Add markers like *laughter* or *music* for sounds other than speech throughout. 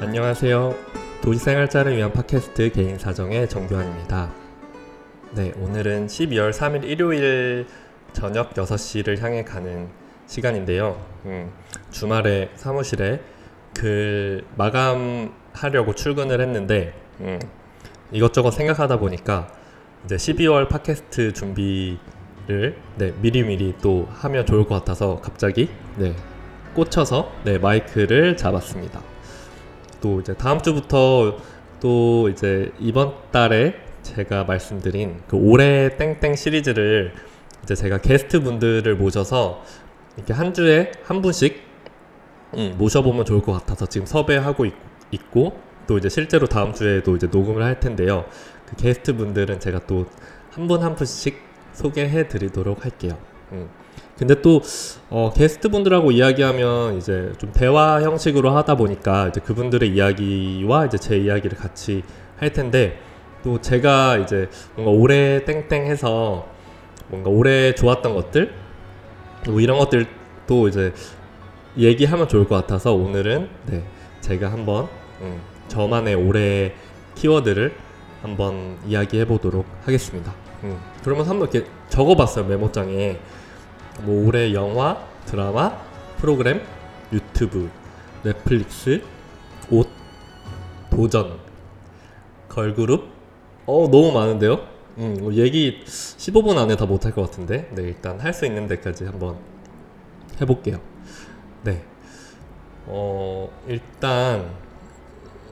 안녕하세요. 도시생활자를 위한 팟캐스트 개인 사정의 정교환입니다. 네, 오늘은 12월 3일 일요일 저녁 6시를 향해 가는 시간인데요. 음, 주말에 사무실에 글 마감하려고 출근을 했는데 음, 이것저것 생각하다 보니까 이제 12월 팟캐스트 준비를 네, 미리미리 또 하면 좋을 것 같아서 갑자기 네, 꽂혀서 네, 마이크를 잡았습니다. 또 이제 다음 주부터 또 이제 이번 달에 제가 말씀드린 그 올해 땡땡 시리즈를 이제 제가 게스트 분들을 모셔서 이렇게 한 주에 한 분씩 음, 모셔보면 좋을 것 같아서 지금 섭외하고 있, 있고 또 이제 실제로 다음 주에도 이제 녹음을 할 텐데요. 그 게스트 분들은 제가 또 한 분한 분씩 소개해 드리도록 할게요. 음. 근데 또 어, 게스트 분들하고 이야기하면 이제 좀 대화 형식으로 하다 보니까 이제 그분들의 이야기와 이제 제 이야기를 같이 할 텐데 또 제가 이제 뭔가 올해 땡땡해서 뭔가 올해 좋았던 것들 뭐 이런 것들 또 이제 얘기하면 좋을 것 같아서 오늘은 네 제가 한번 음, 저만의 올해 키워드를 한번 이야기해 보도록 하겠습니다. 음, 그러면 한번 이렇게 적어봤어요 메모장에 뭐 올해 영화, 드라마, 프로그램, 유튜브, 넷플릭스, 옷, 도전, 걸그룹. 어 너무 많은데요. 음, 뭐 얘기 15분 안에 다 못할 것 같은데. 네 일단 할 수 있는 데까지 한번 해볼게요. 네. 어 일단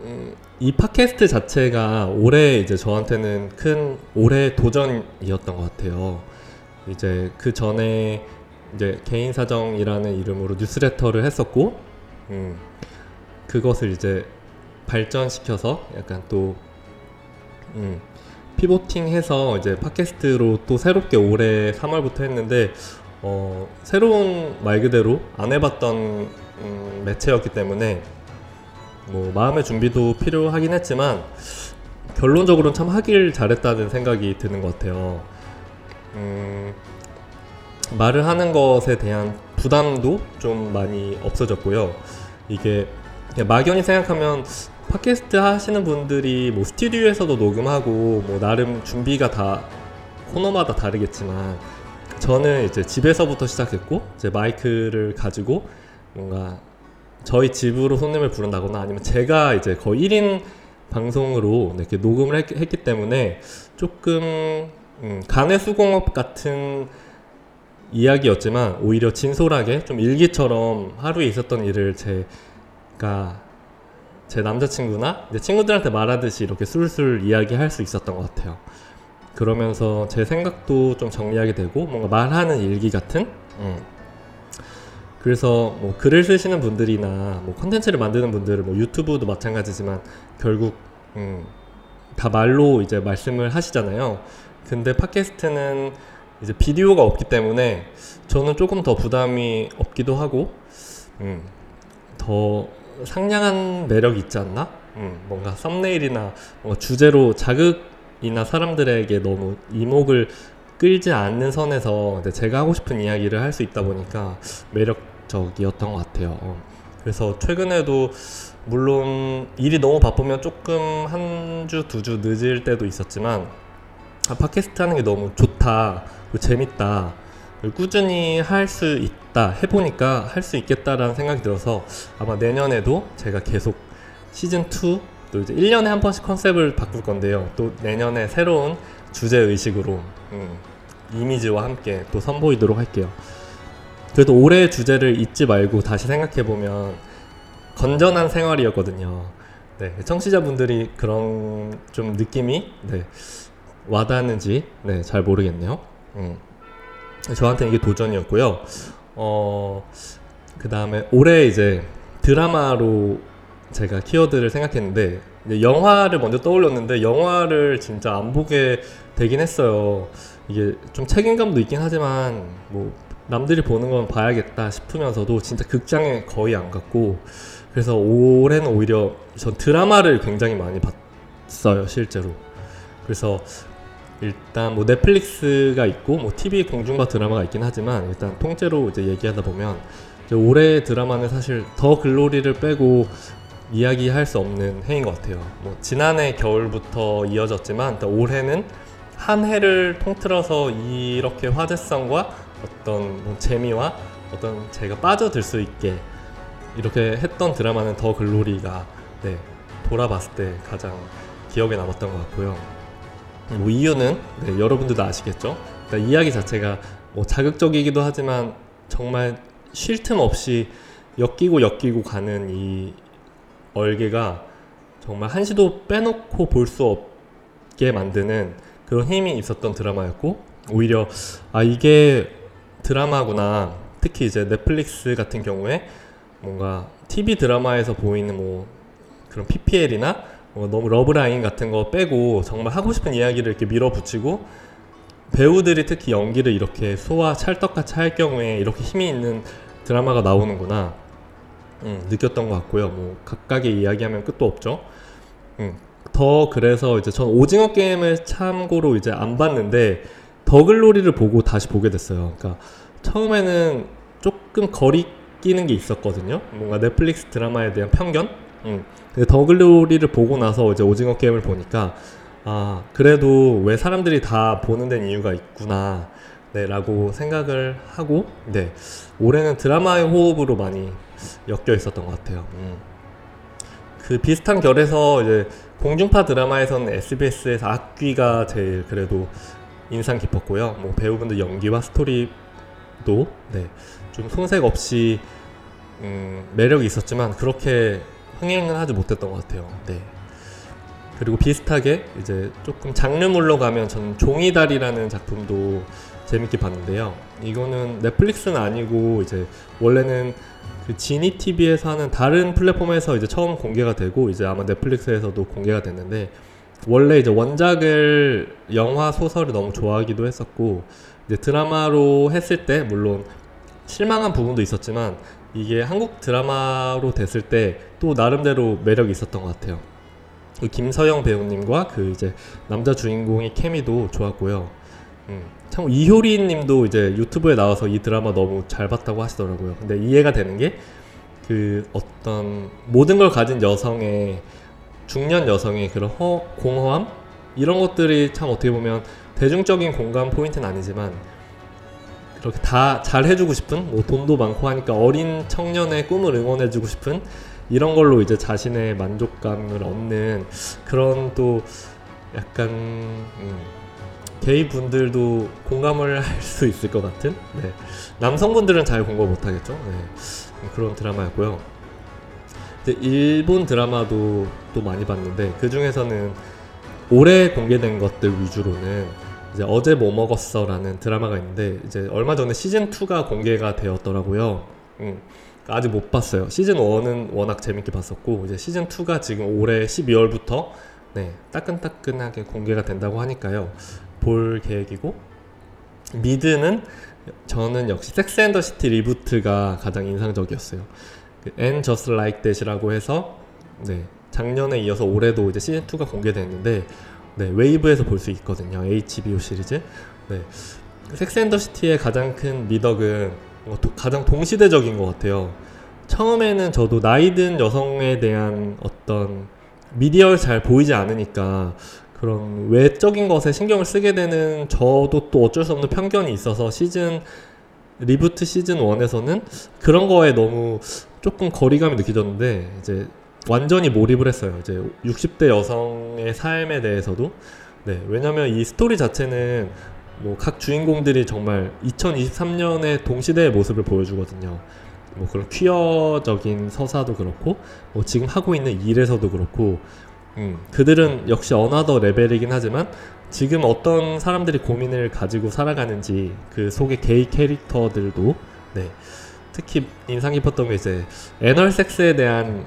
음, 이 팟캐스트 자체가 올해 이제 저한테는 큰 올해 도전이었던 것 같아요. 이제 그 전에 이제 개인 사정이라는 이름으로 뉴스레터를 했었고, 음, 그것을 이제 발전시켜서 약간 또 음, 피보팅해서 이제 팟캐스트로 또 새롭게 올해 3월부터 했는데 어, 새로운 말 그대로 안 해봤던 음, 매체였기 때문에 뭐 마음의 준비도 필요하긴 했지만 결론적으로는 참 하길 잘했다는 생각이 드는 것 같아요. 음, 말을 하는 것에 대한 부담도 좀 많이 없어졌고요. 이게 막연히 생각하면 팟캐스트 하시는 분들이 뭐 스튜디오에서도 녹음하고 뭐 나름 준비가 다 코너마다 다르겠지만 저는 이제 집에서부터 시작했고 이제 마이크를 가지고 뭔가 저희 집으로 손님을 부른다거나 아니면 제가 이제 거의 1인 방송으로 이렇게 녹음을 했, 기 때문에 조금 음, 간의 수공업 같은 이야기였지만 오히려 진솔하게 좀 일기처럼 하루에 있었던 일을 제가 제 남자친구나 내 친구들한테 말하듯이 이렇게 술술 이야기할 수 있었던 것 같아요. 그러면서 제 생각도 좀 정리하게 되고 뭔가 말하는 일기 같은 음. 그래서 뭐 글을 쓰시는 분들이나 뭐 컨텐츠를 만드는 분들은 뭐 유튜브도 마찬가지지만 결국 음, 다 말로 이제 말씀을 하시잖아요. 근데 팟캐스트는 이제 비디오가 없기 때문에 저는 조금 더 부담이 없기도 하고 음, 더 상냥한 매력이 있지 않나? 음, 뭔가 썸네일이나 뭔가 주제로 자극이나 사람들에게 너무 이목을 끌지 않는 선에서 제가 하고 싶은 이야기를 할 수 있다 보니까 매력적이었던 것 같아요. 어. 그래서 최근에도 물론 일이 너무 바쁘면 조금 한 주, 두 주 늦을 때도 있었지만 아, 팟캐스트 하는 게 너무 좋다, 재밌다, 꾸준히 할 수 있다, 해보니까 할 수 있겠다라는 생각이 들어서 아마 내년에도 제가 계속 시즌2 또 이제 1년에 한 번씩 컨셉을 바꿀 건데요. 또 내년에 새로운 주제 의식으로 음, 이미지와 함께 또 선보이도록 할게요. 그래도 올해 주제를 잊지 말고 다시 생각해 보면 건전한 생활이었거든요. 네, 청취자분들이 그런 좀 느낌이 네, 와닿는지 네, 잘 모르겠네요. 음. 저한테 이게 도전이었고요. 어, 그 다음에 올해 이제 드라마로 제가 키워드를 생각했는데 영화를 먼저 떠올렸는데 영화를 진짜 안 보게 되긴 했어요. 이게 좀 책임감도 있긴 하지만 뭐 남들이 보는 건 봐야겠다 싶으면서도 진짜 극장에 거의 안 갔고 그래서 올해는 오히려 전 드라마를 굉장히 많이 봤어요 실제로. 그래서 일단 뭐 넷플릭스가 있고 뭐 TV 공중파 드라마가 있긴 하지만 일단 통째로 이제 얘기하다 보면 이제 올해 드라마는 사실 더 글로리를 빼고 이야기할 수 없는 해인 것 같아요. 뭐 지난해 겨울부터 이어졌지만 올해는 한 해를 통틀어서 이렇게 화제성과 어떤 뭐 재미와 어떤 제가 빠져들 수 있게 이렇게 했던 드라마는 더 글로리가 네, 돌아봤을 때 가장 기억에 남았던 것 같고요. 뭐 이유는 네, 여러분들도 아시겠죠? 그러니까 이야기 자체가 뭐 자극적이기도 하지만 정말 쉴 틈 없이 엮이고 엮이고 가는 이 얼개가 정말 한시도 빼놓고 볼 수 없게 만드는 그런 힘이 있었던 드라마였고 오히려 아 이게 드라마구나 특히 이제 넷플릭스 같은 경우에 뭔가 TV 드라마에서 보이는 뭐 그런 PPL이나 뭐 너무 러브라인 같은 거 빼고 정말 하고 싶은 이야기를 이렇게 밀어붙이고 배우들이 특히 연기를 이렇게 소화 찰떡같이 할 경우에 이렇게 힘이 있는 드라마가 나오는구나 음, 느꼈던 것 같고요. 뭐 각각의 이야기하면 끝도 없죠. 음, 더 그래서 이제 전 오징어 게임을 참고로 이제 안 봤는데 더글로리를 보고 다시 보게 됐어요. 그러니까 처음에는 조금 거리 끼는 게 있었거든요. 뭔가 넷플릭스 드라마에 대한 편견. 음. 근데 더글로리를 보고 나서 이제 오징어 게임을 보니까 아 그래도 왜 사람들이 다 보는 데는 이유가 있구나. 네라고 생각을 하고 네 올해는 드라마의 호흡으로 많이 엮여 있었던 것 같아요. 음. 그 비슷한 결에서 이제 공중파 드라마에서는 SBS에서 악귀가 제일 그래도 인상 깊었고요. 뭐 배우분들 연기와 스토리도 네, 좀 손색 없이 음, 매력이 있었지만 그렇게 흥행을 하지 못했던 것 같아요. 네. 그리고 비슷하게 이제 조금 장르물로 가면 저는 종이달이라는 작품도 재밌게 봤는데요. 이거는 넷플릭스는 아니고 이제 원래는 그 지니 TV에서 하는 다른 플랫폼에서 이제 처음 공개가 되고 이제 아마 넷플릭스에서도 공개가 됐는데 원래 이제 원작을 영화 소설을 너무 좋아하기도 했었고 이제 드라마로 했을 때 물론 실망한 부분도 있었지만 이게 한국 드라마로 됐을 때 또 나름대로 매력이 있었던 것 같아요. 그 김서영 배우님과 그 이제 남자 주인공의 케미도 좋았고요. 음, 참 이효리 님도 이제 유튜브에 나와서 이 드라마 너무 잘 봤다고 하시더라고요. 근데 이해가 되는 게 그 어떤 모든 걸 가진 여성의 중년 여성의 그런 허, 공허함 이런 것들이 참 어떻게 보면 대중적인 공감 포인트는 아니지만 그렇게 다 잘 해주고 싶은 뭐 돈도 많고 하니까 어린 청년의 꿈을 응원해주고 싶은 이런 걸로 이제 자신의 만족감을 얻는 그런 또 약간 음, 게이 분들도 공감을 *laughs* 할 수 있을 것 같은 네. 남성분들은 잘 공감 못하겠죠 네. 그런 드라마였고요 일본 드라마도 또 많이 봤는데 그 중에서는 올해 공개된 것들 위주로는 이제 어제 뭐 먹었어라는 드라마가 있는데 이제 얼마 전에 시즌 2가 공개가 되었더라고요. 음, 아직 못 봤어요. 시즌 1은 워낙 재밌게 봤었고 이제 시즌 2가 지금 올해 12월부터 네, 따끈따끈하게 공개가 된다고 하니까요. 볼 계획이고 미드는 저는 역시 섹스 앤더 시티 리부트가 가장 인상적이었어요. 그 And Just Like That이라고 해서 네, 작년에 이어서 올해도 이제 시즌 2가 공개됐는데 네, 웨이브에서 볼 수 있거든요. HBO 시리즈. 네. 섹스 앤더 시티의 가장 큰 미덕은 가장 동시대적인 것 같아요. 처음에는 저도 나이든 여성에 대한 어떤 미디어를 잘 보이지 않으니까 그런 외적인 것에 신경을 쓰게 되는 저도 또 어쩔 수 없는 편견이 있어서 시즌 reboot 시즌 1에서는 그런 거에 너무 조금 거리감이 느껴졌는데 이제 완전히 몰입을 했어요. 이제 60대 여성의 삶에 대해서도 네 왜냐면 이 스토리 자체는 뭐 각 주인공들이 정말 2023년의 동시대의 모습을 보여주거든요. 뭐 그런 퀴어적인 서사도 그렇고 뭐 지금 하고 있는 일에서도 그렇고 음, 그들은 역시 another level이긴 하지만 지금 어떤 사람들이 고민을 가지고 살아가는지 그 속의 게이 캐릭터들도 네 특히 인상 깊었던 게 이제 애널 섹스에 대한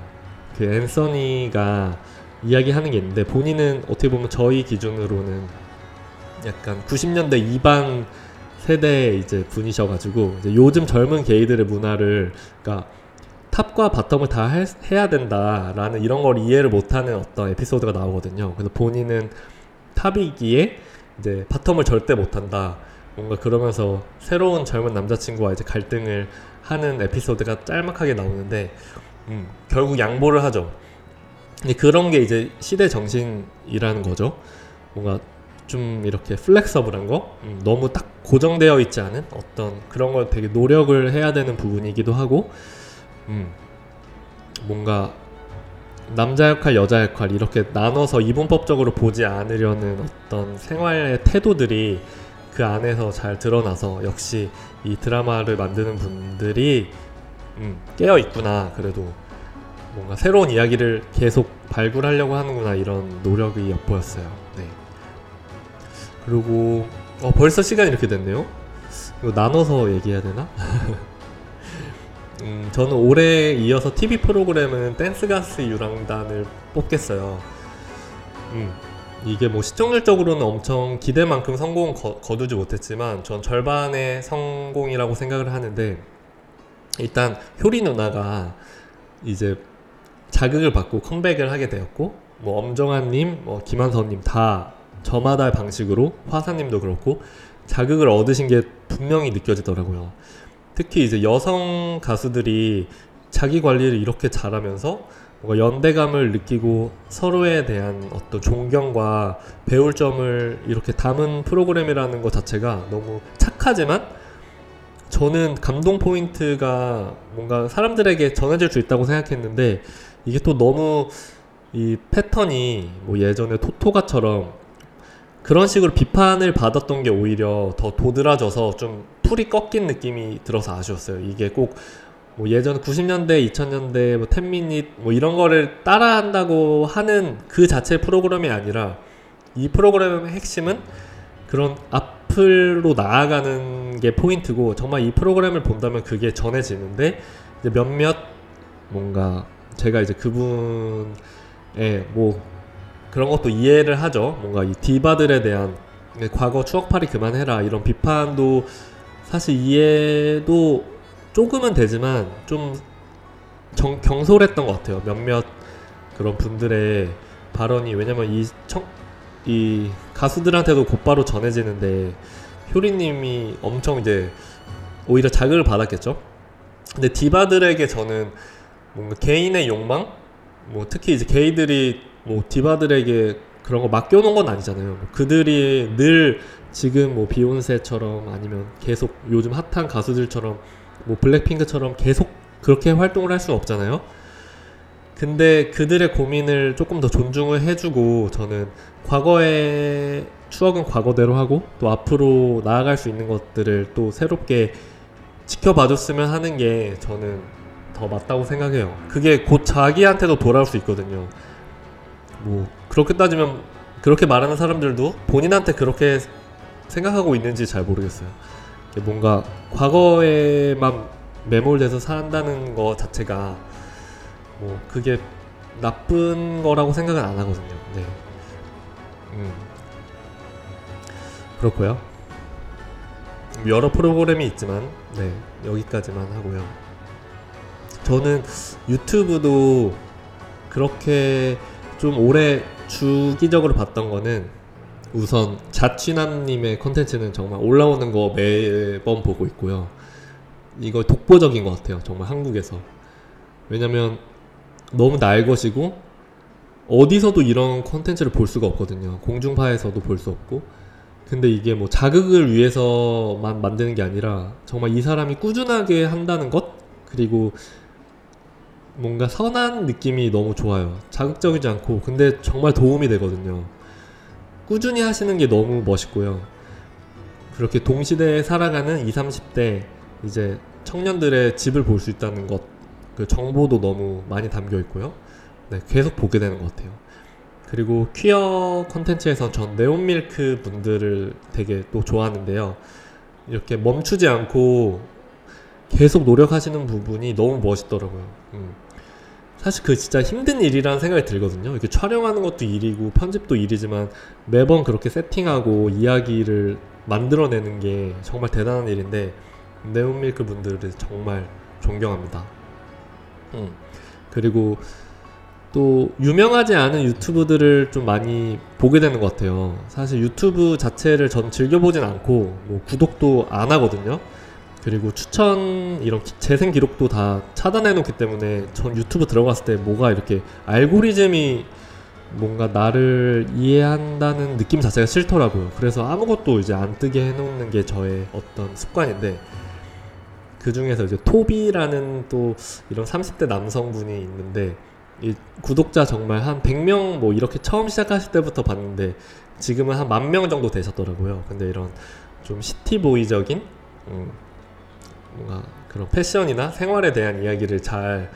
그 앤서니가 이야기하는 게 있는데 본인은 어떻게 보면 저희 기준으로는 약간 90년대 이반 세대의 이제 분이셔가지고 이제 요즘 젊은 게이들의 문화를 그러니까 탑과 바텀을 다 해, 해야 된다라는 이런 걸 이해를 못하는 어떤 에피소드가 나오거든요. 그래서 본인은 탑이기에 이제 바텀을 절대 못한다. 뭔가 그러면서 새로운 젊은 남자친구와 이제 갈등을 하는 에피소드가 짤막하게 나오는데 음, 결국 양보를 하죠. 근데 그런 게 이제 시대 정신이라는 거죠. 뭔가 좀 이렇게 플렉서블한 거, 음, 너무 딱 고정되어 있지 않은 어떤 그런 걸 되게 노력을 해야 되는 부분이기도 하고, 음, 뭔가 남자 역할, 여자 역할 이렇게 나눠서 이분법적으로 보지 않으려는 어떤 생활의 태도들이 그 안에서 잘 드러나서 역시 이 드라마를 만드는 분들이 음, 깨어 있구나. 그래도 뭔가 새로운 이야기를 계속 발굴하려고 하는구나 이런 노력이 엿보였어요. 네. 그리고 어, 벌써 시간이 이렇게 됐네요. 이거 나눠서 얘기해야 되나? *laughs* 음, 저는 올해 이어서 TV 프로그램은 댄스가스 유랑단을 뽑겠어요. 음, 이게 뭐 시청률적으로는 엄청 기대만큼 성공 거, 거두지 못했지만 전 절반의 성공이라고 생각을 하는데 일단 효리 누나가 이제 자극을 받고 컴백을 하게 되었고 뭐 엄정한님, 뭐 김한선님 다 저마다의 방식으로 화사님도 그렇고 자극을 얻으신 게 분명히 느껴지더라고요. 특히 이제 여성 가수들이 자기 관리를 이렇게 잘하면서 뭔가 연대감을 느끼고 서로에 대한 어떤 존경과 배울 점을 이렇게 담은 프로그램이라는 것 자체가 너무 착하지만 저는 감동 포인트가 뭔가 사람들에게 전해질 수 있다고 생각했는데 이게 또 너무 이 패턴이 뭐 예전에 토토가처럼 그런 식으로 비판을 받았던 게 오히려 더 도드라져서 좀 풀이 꺾인 느낌이 들어서 아쉬웠어요. 이게 꼭 뭐 예전 90년대, 2000년대 뭐 텐미닛 뭐 이런 거를 따라한다고 하는 그 자체 프로그램이 아니라 이 프로그램의 핵심은 그런 앞 으로 나아가는 게 포인트고 정말 이 프로그램을 본다면 그게 전해지는데 몇몇 뭔가 제가 이제 그분의 뭐 그런 것도 이해를 하죠. 뭔가 이 디바들에 대한 과거 추억팔이 그만해라 이런 비판도 사실 이해도 조금은 되지만 좀 정, 경솔했던 것 같아요. 몇몇 그런 분들의 발언이 왜냐면 이, 청, 이 가수들한테도 곧바로 전해지는데 효리님이 엄청 이제 오히려 자극을 받았겠죠. 근데 디바들에게 저는 뭔가 개인의 욕망, 뭐 특히 이제 게이들이 뭐 디바들에게 그런 거 맡겨놓은 건 아니잖아요. 뭐 그들이 늘 지금 뭐 비욘세처럼 아니면 계속 요즘 핫한 가수들처럼 뭐 블랙핑크처럼 계속 그렇게 활동을 할 수는 없잖아요. 근데 그들의 고민을 조금 더 존중을 해주고 저는 과거의 추억은 과거대로 하고 또 앞으로 나아갈 수 있는 것들을 또 새롭게 지켜봐줬으면 하는 게 저는 더 맞다고 생각해요. 그게 곧 자기한테도 돌아올 수 있거든요. 뭐 그렇게 따지면 그렇게 말하는 사람들도 본인한테 그렇게 생각하고 있는지 잘 모르겠어요. 뭔가 과거에만 매몰돼서 산다는 거 자체가 뭐 그게 나쁜 거라고 생각은 안 하거든요. 네. 음. 그렇고요. 여러 프로그램이 있지만 네 여기까지만 하고요. 저는 유튜브도 그렇게 좀 오래 주기적으로 봤던 거는 우선 자취남님의 컨텐츠는 정말 올라오는 거 매번 보고 있고요. 이거 독보적인 것 같아요. 정말 한국에서. 왜냐면 너무 날 것이고 어디서도 이런 컨텐츠를 볼 수가 없거든요. 공중파에서도 볼 수 없고. 근데 이게 뭐 자극을 위해서만 만드는 게 아니라 정말 이 사람이 꾸준하게 한다는 것 그리고 뭔가 선한 느낌이 너무 좋아요. 자극적이지 않고 근데 정말 도움이 되거든요. 꾸준히 하시는 게 너무 멋있고요. 그렇게 동시대에 살아가는 20, 30대 이제 청년들의 집을 볼 수 있다는 것, 그 정보도 너무 많이 담겨 있고요. 네, 계속 보게 되는 것 같아요. 그리고 퀴어 컨텐츠에서 전 네온밀크 분들을 되게 또 좋아하는데요. 이렇게 멈추지 않고 계속 노력하시는 부분이 너무 멋있더라고요. 음. 사실 그 진짜 힘든 일이라는 생각이 들거든요. 이렇게 촬영하는 것도 일이고 편집도 일이지만 매번 그렇게 세팅하고 이야기를 만들어내는 게 정말 대단한 일인데 네온밀크 분들을 정말 존경합니다. 음. 그리고 또 유명하지 않은 유튜브들을 좀 많이 보게 되는 것 같아요. 사실 유튜브 자체를 전 즐겨보진 않고 뭐 구독도 안 하거든요. 그리고 추천 이런 기- 재생 기록도 다 차단해 놓기 때문에 전 유튜브 들어갔을 때 뭐가 이렇게 알고리즘이 뭔가 나를 이해한다는 느낌 자체가 싫더라고요. 그래서 아무것도 이제 안 뜨게 해놓는 게 저의 어떤 습관인데 그 중에서 이제 토비라는 또 이런 30대 남성분이 있는데 이 구독자 정말 한 100명 뭐 이렇게 처음 시작하실 때부터 봤는데 지금은 한 만 명 정도 되셨더라고요. 근데 이런 좀 시티보이적인 음, 뭔가 그런 패션이나 생활에 대한 이야기를 잘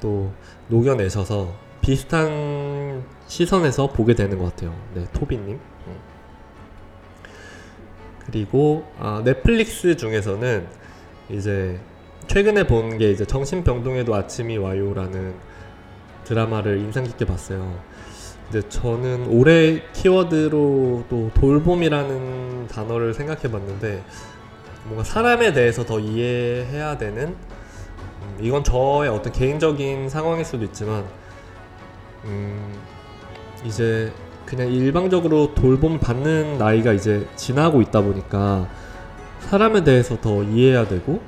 또 녹여내셔서 비슷한 시선에서 보게 되는 것 같아요. 네, 토비님. 음. 그리고 아, 넷플릭스 중에서는 이제 최근에 본 게 이제 정신병동에도 아침이 와요라는 드라마를 인상 깊게 봤어요. 근데 저는 올해 키워드로 또 돌봄이라는 단어를 생각해 봤는데 뭔가 사람에 대해서 더 이해해야 되는 음, 이건 저의 어떤 개인적인 상황일 수도 있지만 음, 이제 그냥 일방적으로 돌봄 받는 나이가 이제 지나고 있다 보니까 사람에 대해서 더 이해해야 되고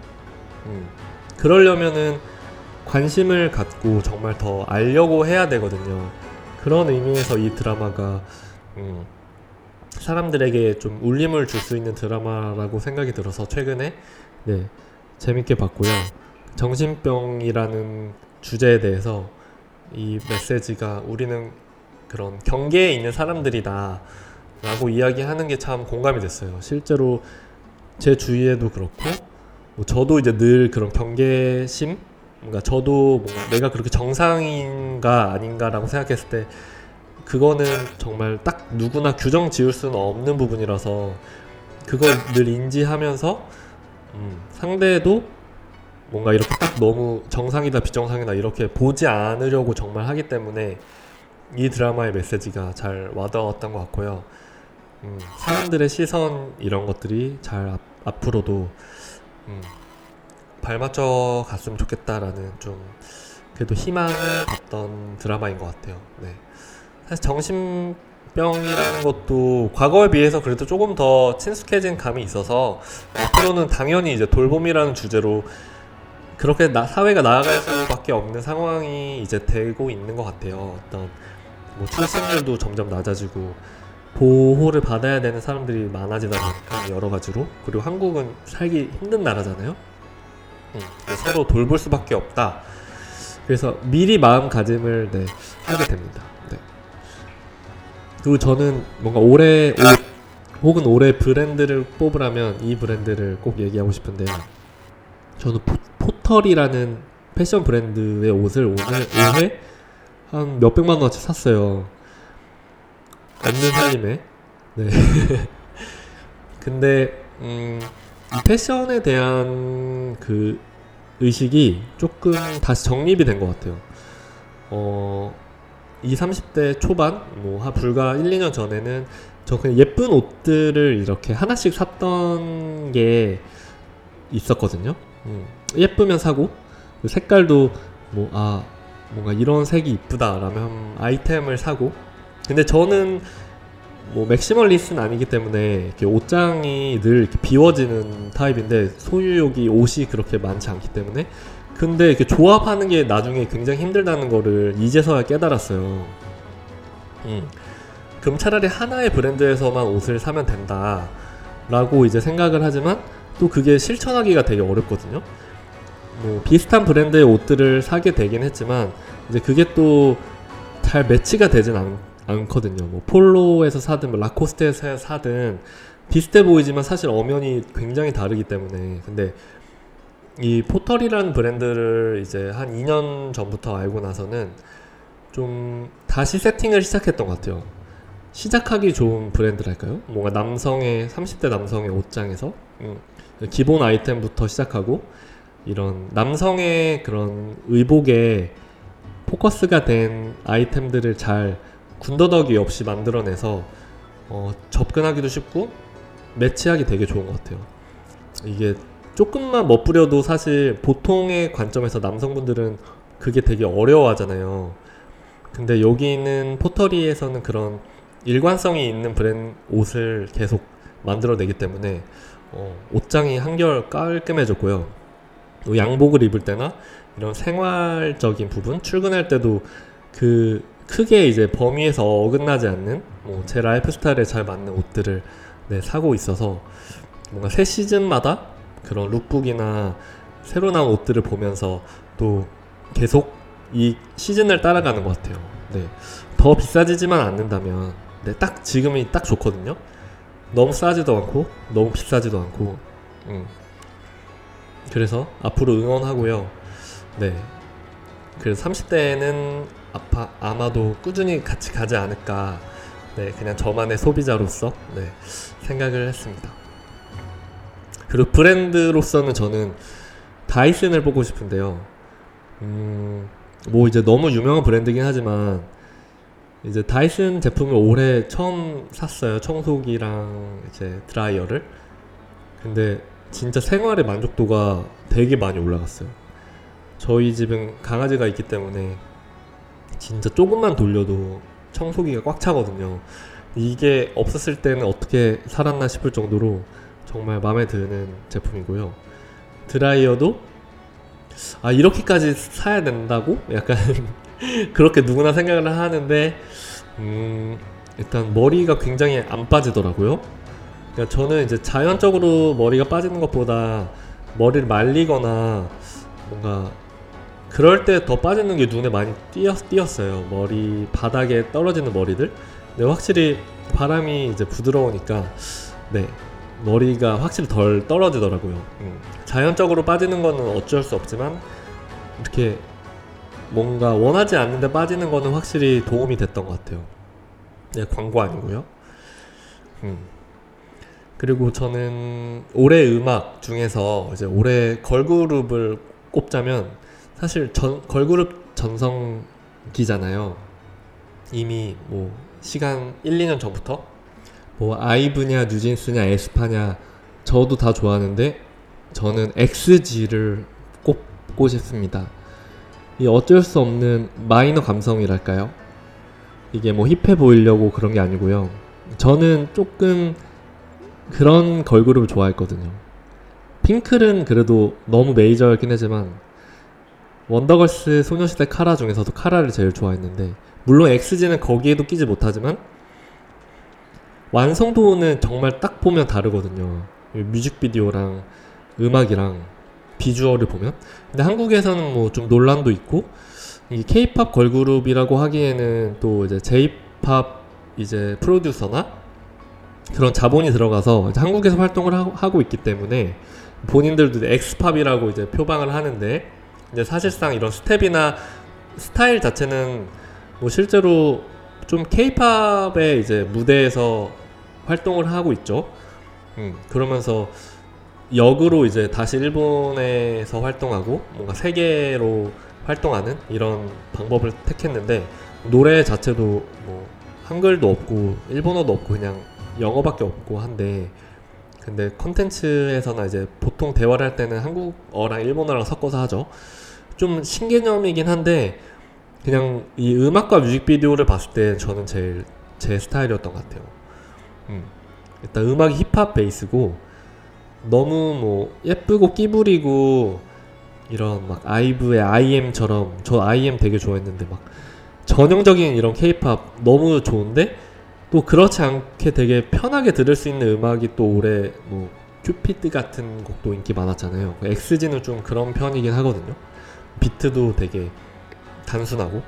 음, 그러려면은 관심을 갖고 정말 더 알려고 해야 되거든요. 그런 의미에서 이 드라마가 음, 사람들에게 좀 울림을 줄 수 있는 드라마라고 생각이 들어서 최근에 네 재밌게 봤고요. 정신병이라는 주제에 대해서 이 메시지가 우리는 그런 경계에 있는 사람들이다 라고 이야기하는 게 참 공감이 됐어요. 실제로 제 주위에도 그렇고 뭐 저도 이제 늘 그런 경계심 뭔가 저도 뭔가 내가 그렇게 정상인가 아닌가라고 생각했을 때 그거는 정말 딱 누구나 규정 지을 수는 없는 부분이라서 그걸 늘 인지하면서 음, 상대도 뭔가 이렇게 딱 너무 정상이다 비정상이다 이렇게 보지 않으려고 정말 하기 때문에 이 드라마의 메시지가 잘 와닿았던 것 같고요. 음, 사람들의 시선 이런 것들이 잘 앞, 앞으로도 음, 발맞춰 갔으면 좋겠다라는 좀 그래도 희망을 줬던 드라마인 것 같아요. 네. 사실 정신병이라는 것도 과거에 비해서 그래도 조금 더 친숙해진 감이 있어서 앞으로는 당연히 이제 돌봄이라는 주제로 그렇게 나, 사회가 나아갈 수밖에 없는 상황이 이제 되고 있는 것 같아요. 어떤 뭐 출생률도 점점 낮아지고 보호를 받아야 되는 사람들이 많아지다 보니까 여러 가지로 그리고 한국은 살기 힘든 나라잖아요. 음, 그래서 서로 돌볼 수밖에 없다. 그래서 미리 마음가짐을 네, 하게 됩니다. 네. 그리고 저는 뭔가 올해 옷 혹은 올해 브랜드를 뽑으라면 이 브랜드를 꼭 얘기하고 싶은데 저는 포, 포털이라는 패션 브랜드의 옷을 오늘 올해 한 몇백만 원어치 샀어요. 없는 살림에. 네. *laughs* 근데 음, 이 패션에 대한 그 의식이 조금 다시 정립이 된 것 같아요. 어, 20, 30대 초반, 뭐, 한 불과 1, 2년 전에는 저 그냥 예쁜 옷들을 이렇게 하나씩 샀던 게 있었거든요. 음, 예쁘면 사고, 그 색깔도 뭐, 아, 뭔가 이런 색이 이쁘다라면 아이템을 사고, 근데 저는 뭐 maximalist는 아니기 때문에 이렇게 옷장이 늘 이렇게 비워지는 타입인데 소유욕이 옷이 그렇게 많지 않기 때문에 근데 이렇게 조합하는 게 나중에 굉장히 힘들다는 거를 이제서야 깨달았어요. 음. 그럼 차라리 하나의 브랜드에서만 옷을 사면 된다 라고 이제 생각을 하지만 또 그게 실천하기가 되게 어렵거든요. 뭐 비슷한 브랜드의 옷들을 사게 되긴 했지만 이제 그게 또 잘 매치가 되진 않, 않거든요. 뭐 폴로에서 사든 뭐 라코스테에서 사든 비슷해 보이지만 사실 엄연히 굉장히 다르기 때문에 근데 이 포털이라는 브랜드를 이제 한 2년 전부터 알고 나서는 좀 다시 세팅을 시작했던 것 같아요. 시작하기 좋은 브랜드랄까요? 뭔가 남성의 30대 남성의 옷장에서 음, 기본 아이템부터 시작하고 이런 남성의 그런 의복에 포커스가 된 아이템들을 잘 군더더기 없이 만들어내서 어, 접근하기도 쉽고 매치하기 되게 좋은 것 같아요. 이게 조금만 멋부려도 사실 보통의 관점에서 남성분들은 그게 되게 어려워하잖아요. 근데 여기 있는 포터리에서는 그런 일관성이 있는 브랜드 옷을 계속 만들어내기 때문에 어, 옷장이 한결 깔끔해졌고요. 또 양복을 입을 때나 이런 생활적인 부분, 출근할 때도 그 크게 이제 범위에서 어긋나지 않는 뭐 제 라이프 스타일에 잘 맞는 옷들을 네, 사고 있어서 뭔가 새 시즌마다 그런 lookbook이나 새로 나온 옷들을 보면서 또 계속 이 시즌을 따라가는 것 같아요. 네. 더 비싸지지만 않는다면 네, 딱 지금이 딱 좋거든요. 너무 싸지도 않고 너무 비싸지도 않고 음. 그래서 앞으로 응원하고요. 네. 그래서 30대에는 아파, 아마도 꾸준히 같이 가지 않을까. 네, 그냥 저만의 소비자로서 네, 생각을 했습니다. 그리고 브랜드로서는 저는 다이슨을 보고 싶은데요. 음, 뭐 이제 너무 유명한 브랜드긴 하지만 이제 다이슨 제품을 올해 처음 샀어요. 청소기랑 이제 드라이어를. 근데 진짜 생활의 만족도가 되게 많이 올라갔어요. 저희 집은 강아지가 있기 때문에 진짜 조금만 돌려도 청소기가 꽉 차거든요. 이게 없었을 때는 어떻게 살았나 싶을 정도로 정말 마음에 드는 제품이고요. 드라이어도 아 이렇게까지 사야 된다고 약간 *laughs* 그렇게 누구나 생각을 하는데 음 일단 머리가 굉장히 안 빠지더라고요. 그러니까 저는 이제 자연적으로 머리가 빠지는 것보다 머리를 말리거나 뭔가 그럴 때 더 빠지는 게 눈에 많이 띄었, 띄었어요. 머리 바닥에 떨어지는 머리들. 근데 확실히 바람이 이제 부드러우니까 네 머리가 확실히 덜 떨어지더라고요. 음. 자연적으로 빠지는 거는 어쩔 수 없지만 이렇게 뭔가 원하지 않는데 빠지는 거는 확실히 도움이 됐던 것 같아요. 네, 광고 아니고요. 음. 그리고 저는 올해 음악 중에서 이제 올해 걸그룹을 꼽자면 사실 전, 걸그룹 전성기잖아요. 이미 뭐 시간 1, 2년 전부터 뭐 아이브냐 뉴진스냐 에스파냐 저도 다 좋아하는데 저는 XG를 꼽고 싶습니다. 이 어쩔 수 없는 마이너 감성이랄까요? 이게 뭐 힙해 보이려고 그런 게 아니고요. 저는 조금 그런 걸그룹을 좋아했거든요. 핑클은 그래도 너무 메이저였긴 하지만 원더걸스 소녀시대 카라 중에서도 카라를 제일 좋아했는데 물론 XG는 거기에도 끼지 못하지만 완성도는 정말 딱 보면 다르거든요. 뮤직비디오랑 음악이랑 비주얼을 보면 근데 한국에서는 뭐 좀 논란도 있고 이 K-팝 걸그룹이라고 하기에는 또 이제 J-팝 이제 프로듀서나 그런 자본이 들어가서 한국에서 활동을 하고 있기 때문에 본인들도 X-pop이라고 이제 표방을 하는데 이제 사실상 이런 스텝이나 스타일 자체는 뭐 실제로 좀 케이팝의 이제 무대에서 활동을 하고 있죠. 음, 그러면서 역으로 이제 다시 일본에서 활동하고 뭔가 세계로 활동하는 이런 방법을 택했는데 노래 자체도 뭐 한글도 없고 일본어도 없고 그냥 영어밖에 없고 한데 근데 컨텐츠에서나 이제 보통 대화를 할 때는 한국어랑 일본어랑 섞어서 하죠. 좀 신개념이긴 한데 그냥 이 음악과 뮤직비디오를 봤을 때 저는 제일 제 스타일이었던 것 같아요. 음. 일단 음악이 힙합 베이스고 너무 뭐 예쁘고 끼부리고 이런 막 아이브의 IM처럼 저 IM 되게 좋아했는데 막 전형적인 이런 케이팝 너무 좋은데 또 그렇지 않게 되게 편하게 들을 수 있는 음악이 또 올해 뭐 큐피드 같은 곡도 인기 많았잖아요. 엑스지는 좀 그런 편이긴 하거든요. 비트도 되게 단순하고.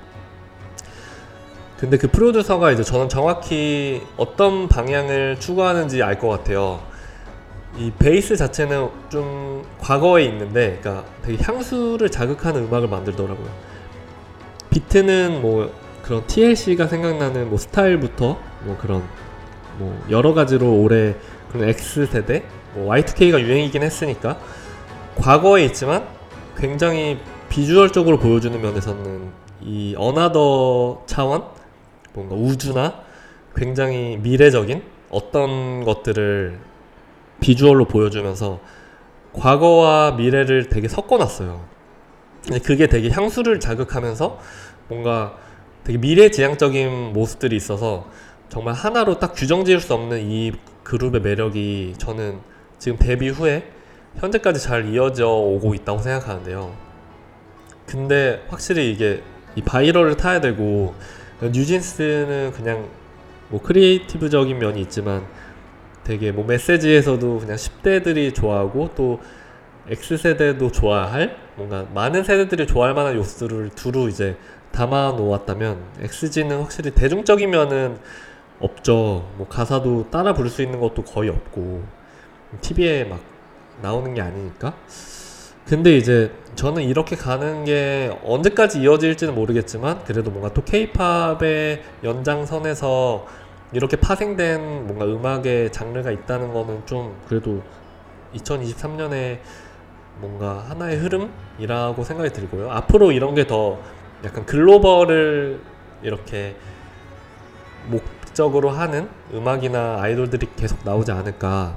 근데 그 프로듀서가 이제 저는 정확히 어떤 방향을 추구하는지 알 것 같아요. 이 베이스 자체는 좀 과거에 있는데, 그러니까 되게 향수를 자극하는 음악을 만들더라고요. 비트는 뭐 그런 TLC가 생각나는 뭐 스타일부터 뭐 그런 뭐 여러 가지로 올해 그런 X 세대, 뭐 Y2K가 유행이긴 했으니까 과거에 있지만 굉장히 비주얼적으로 보여주는 면에서는 이 another 차원 뭔가 우주나 굉장히 미래적인 어떤 것들을 비주얼로 보여주면서 과거와 미래를 되게 섞어놨어요. 그게 되게 향수를 자극하면서 뭔가 되게 미래지향적인 모습들이 있어서 정말 하나로 딱 규정 지을 수 없는 이 그룹의 매력이 저는 지금 데뷔 후에 현재까지 잘 이어져 오고 있다고 생각하는데요. 근데 확실히 이게 이 viral을 타야 되고 뉴진스는 그냥 뭐 creative적인 면이 있지만 되게 뭐 메시지에서도 그냥 10대들이 좋아하고 또 X세대도 좋아할 뭔가 많은 세대들이 좋아할 만한 요소들을 두루 이제 담아 놓았다면 XG는 확실히 대중적인 면은 없죠. 뭐 가사도 따라 부를 수 있는 것도 거의 없고 TV에 막 나오는 게 아니니까. 근데 이제 저는 이렇게 가는 게 언제까지 이어질지는 모르겠지만 그래도 뭔가 또 케이팝의 연장선에서 이렇게 파생된 뭔가 음악의 장르가 있다는 거는 좀 그래도 2023년에 뭔가 하나의 흐름이라고 생각이 들고요. 앞으로 이런 게 더 약간 글로벌을 이렇게 목적으로 하는 음악이나 아이돌들이 계속 나오지 않을까.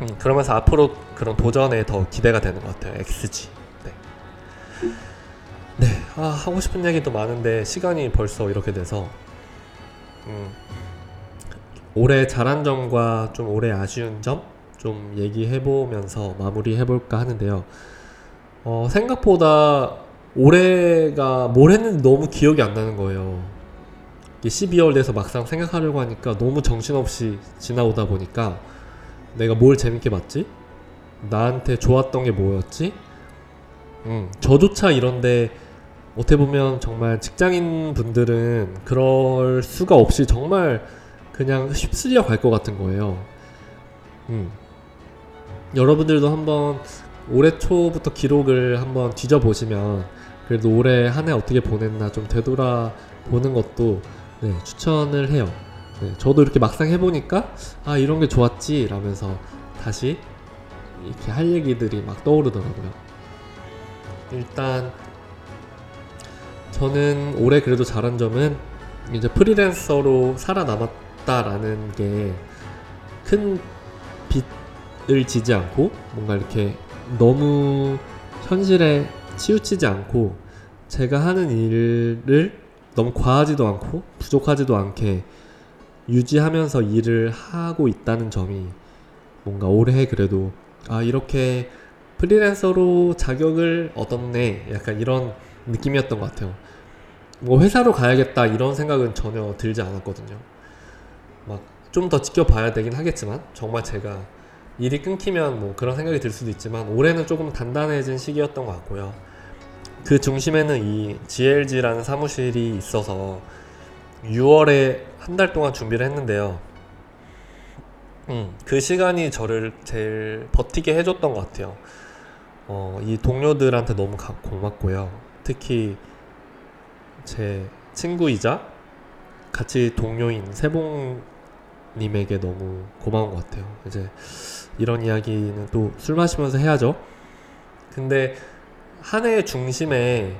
음, 그러면서 앞으로 그런 도전에 더 기대가 되는 것 같아요. XG. 네. 네. 아, 하고 싶은 얘기도 많은데 시간이 벌써 이렇게 돼서 음, 올해 잘한 점과 좀 올해 아쉬운 점 좀 얘기해 보면서 마무리해 볼까 하는데요. 어, 생각보다 올해가 뭘 했는지 너무 기억이 안 나는 거예요. 12월 돼서 막상 생각하려고 하니까 너무 정신없이 지나오다 보니까 내가 뭘 재밌게 봤지? 나한테 좋았던 게 뭐였지? 음, 저조차 이런데 어떻게 보면 정말 직장인 분들은 그럴 수가 없이 정말 그냥 휩쓸려 갈 것 같은 거예요. 음. 여러분들도 한번 올해 초부터 기록을 한번 뒤져보시면 그래도 올해 한 해 어떻게 보냈나 좀 되돌아 보는 것도 네, 추천을 해요. 네, 저도 이렇게 막상 해보니까 아 이런 게 좋았지 라면서 다시 이렇게 할 얘기들이 막 떠오르더라고요. 일단 저는 올해 그래도 잘한 점은 이제 프리랜서로 살아남았다라는 게 큰 빚을 지지 않고 뭔가 이렇게 너무 현실에 치우치지 않고 제가 하는 일을 너무 과하지도 않고 부족하지도 않게 유지하면서 일을 하고 있다는 점이 뭔가 올해 그래도 아 이렇게 프리랜서로 자격을 얻었네 약간 이런 느낌이었던 것 같아요. 뭐 회사로 가야겠다 이런 생각은 전혀 들지 않았거든요. 막 좀 더 지켜봐야 되긴 하겠지만 정말 제가 일이 끊기면 뭐 그런 생각이 들 수도 있지만 올해는 조금 단단해진 시기였던 것 같고요. 그 중심에는 이 GLG라는 사무실이 있어서 6월에 한 달 동안 준비를 했는데요. 음, 그 시간이 저를 제일 버티게 해줬던 것 같아요. 어, 이 동료들한테 너무 고맙고요. 특히 제 친구이자 같이 동료인 세봉님에게 너무 고마운 것 같아요. 이제 이런 이야기는 또 술 마시면서 해야죠. 근데 한 해의 중심에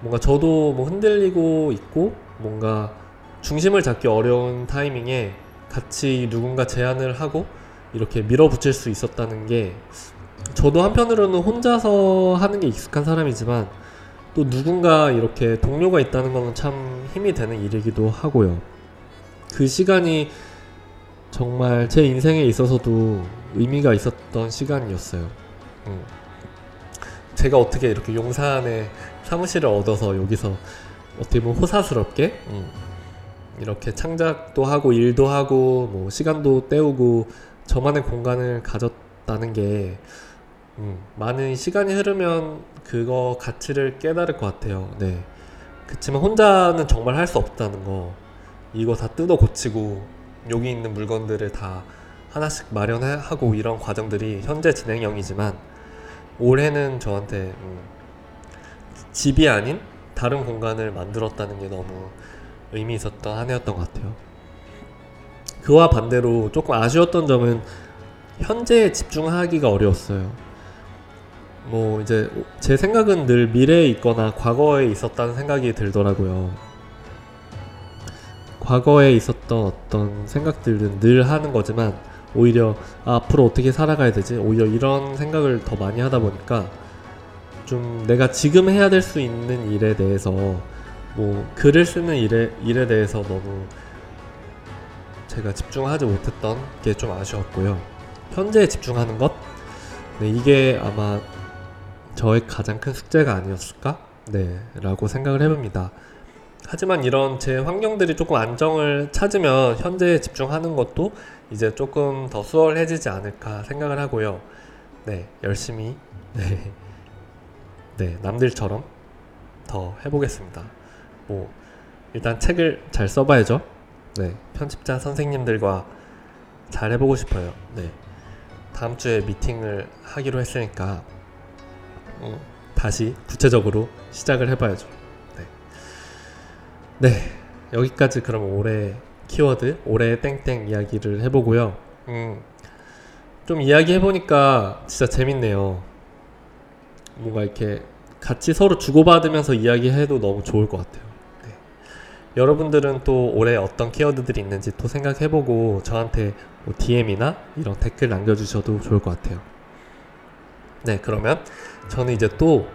뭔가 저도 뭐 흔들리고 있고 뭔가 중심을 잡기 어려운 타이밍에 같이 누군가 제안을 하고 이렇게 밀어붙일 수 있었다는 게 저도 한편으로는 혼자서 하는 게 익숙한 사람이지만 또 누군가 이렇게 동료가 있다는 거는 참 힘이 되는 일이기도 하고요. 그 시간이 정말 제 인생에 있어서도 의미가 있었던 시간이었어요. 음. 제가 어떻게 이렇게 용산에 사무실을 얻어서 여기서 어떻게 보면 호사스럽게 음, 이렇게 창작도 하고 일도 하고 뭐 시간도 때우고 저만의 공간을 가졌다는 게 음, 많은 시간이 흐르면 그거 가치를 깨달을 것 같아요. 네. 그렇지만 혼자는 정말 할 수 없다는 거 이거 다 뜯어 고치고 여기 있는 물건들을 다 하나씩 마련하고 이런 과정들이 현재 진행형이지만 올해는 저한테 음, 집이 아닌 다른 공간을 만들었다는 게 너무 의미 있었던 한 해였던 것 같아요. 그와 반대로 조금 아쉬웠던 점은 현재에 집중하기가 어려웠어요. 뭐 이제 제 생각은 늘 미래에 있거나 과거에 있었다는 생각이 들더라고요. 과거에 있었던 어떤 생각들은 늘 하는 거지만 오히려 아, 앞으로 어떻게 살아가야 되지? 오히려 이런 생각을 더 많이 하다 보니까 좀 내가 지금 해야 될 수 있는 일에 대해서 뭐 글을 쓰는 일에 일에 대해서 너무 제가 집중하지 못했던 게 좀 아쉬웠고요. 현재에 집중하는 것. 네, 이게 아마 저의 가장 큰 숙제가 아니었을까? 네, 라고 생각을 해봅니다. 하지만 이런 제 환경들이 조금 안정을 찾으면 현재에 집중하는 것도 이제 조금 더 수월해지지 않을까 생각을 하고요. 네, 열심히, 네, 네, 남들처럼 더 해보겠습니다. 뭐, 일단 책을 잘 써봐야죠. 네, 편집자 선생님들과 잘 해보고 싶어요. 네, 다음 주에 미팅을 하기로 했으니까, 음, 다시 구체적으로 시작을 해봐야죠. 네. 네, 여기까지 그럼 올해 키워드, 올해 땡땡 이야기를 해보고요. 음, 좀 이야기 해보니까 진짜 재밌네요. 뭔가 이렇게 같이 서로 주고받으면서 이야기해도 너무 좋을 것 같아요. 네. 여러분들은 또 올해 어떤 키워드들이 있는지 또 생각해보고 저한테 뭐 DM이나 이런 댓글 남겨주셔도 좋을 것 같아요. 네, 그러면 저는 이제 또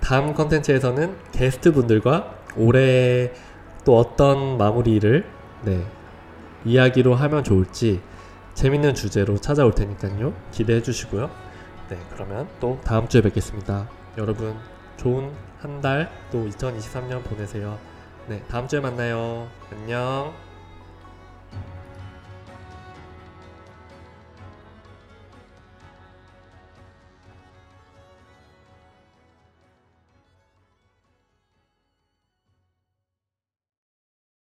다음 컨텐츠에서는 게스트 분들과 올해 또 어떤 마무리를 네, 이야기로 하면 좋을지 재밌는 주제로 찾아올 테니까요. 기대해 주시고요. 네, 그러면 또 다음 주에 뵙겠습니다. 여러분 좋은 한 달 또 2023년 보내세요. 네, 다음 주에 만나요. 안녕.